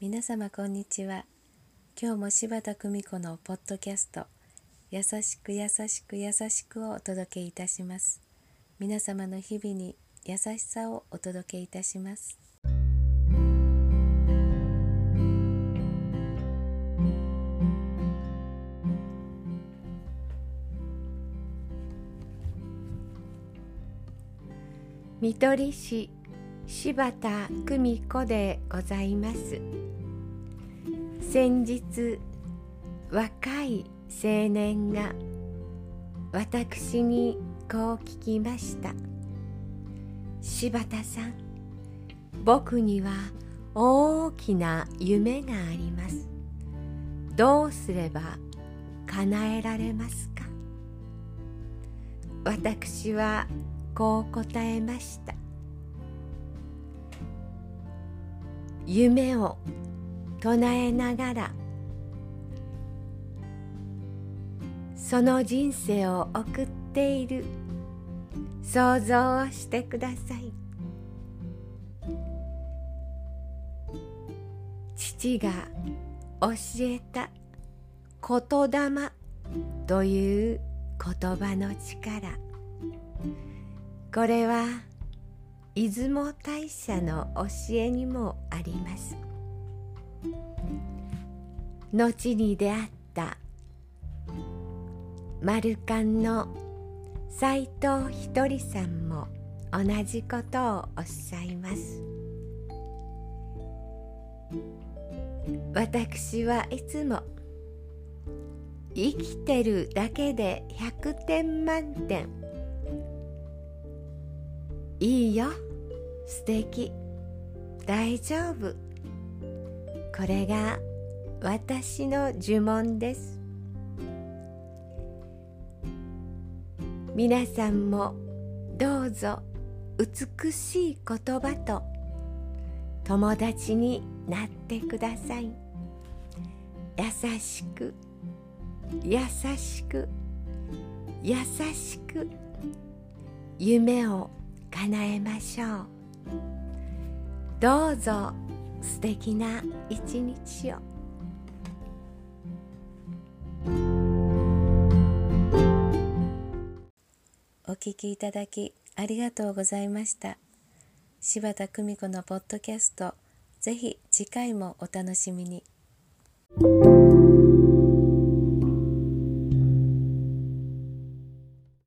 皆様こんにちは。今日も柴田久美子のポッドキャスト優しく優しく優しくをお届けいたします。皆様の日々に優しさをお届けいたします。見取り師柴田久美子でございます。先日若い青年が私にこう聞きました。柴田さん僕には大きな夢があります。どうすれば叶えられますか？私はこう答えました。夢を唱えながらその人生を送っている。想像をしてください。父が教えた言霊という言葉の力。これは出雲大社の教えにもあります。後に出会った丸ンの斎藤ひとりさんも同じことをおっしゃいます。私はいつも生きてるだけで100点満点。いいよ。素敵。大丈夫。これが私の呪文です。皆さんもどうぞ美しい言葉と友達になってください。優しく優しく優しく夢を叶えましょう。どうぞ素敵な一日を。お聞きいただきありがとうございました。柴田久美子のポッドキャストぜひ次回もお楽しみに。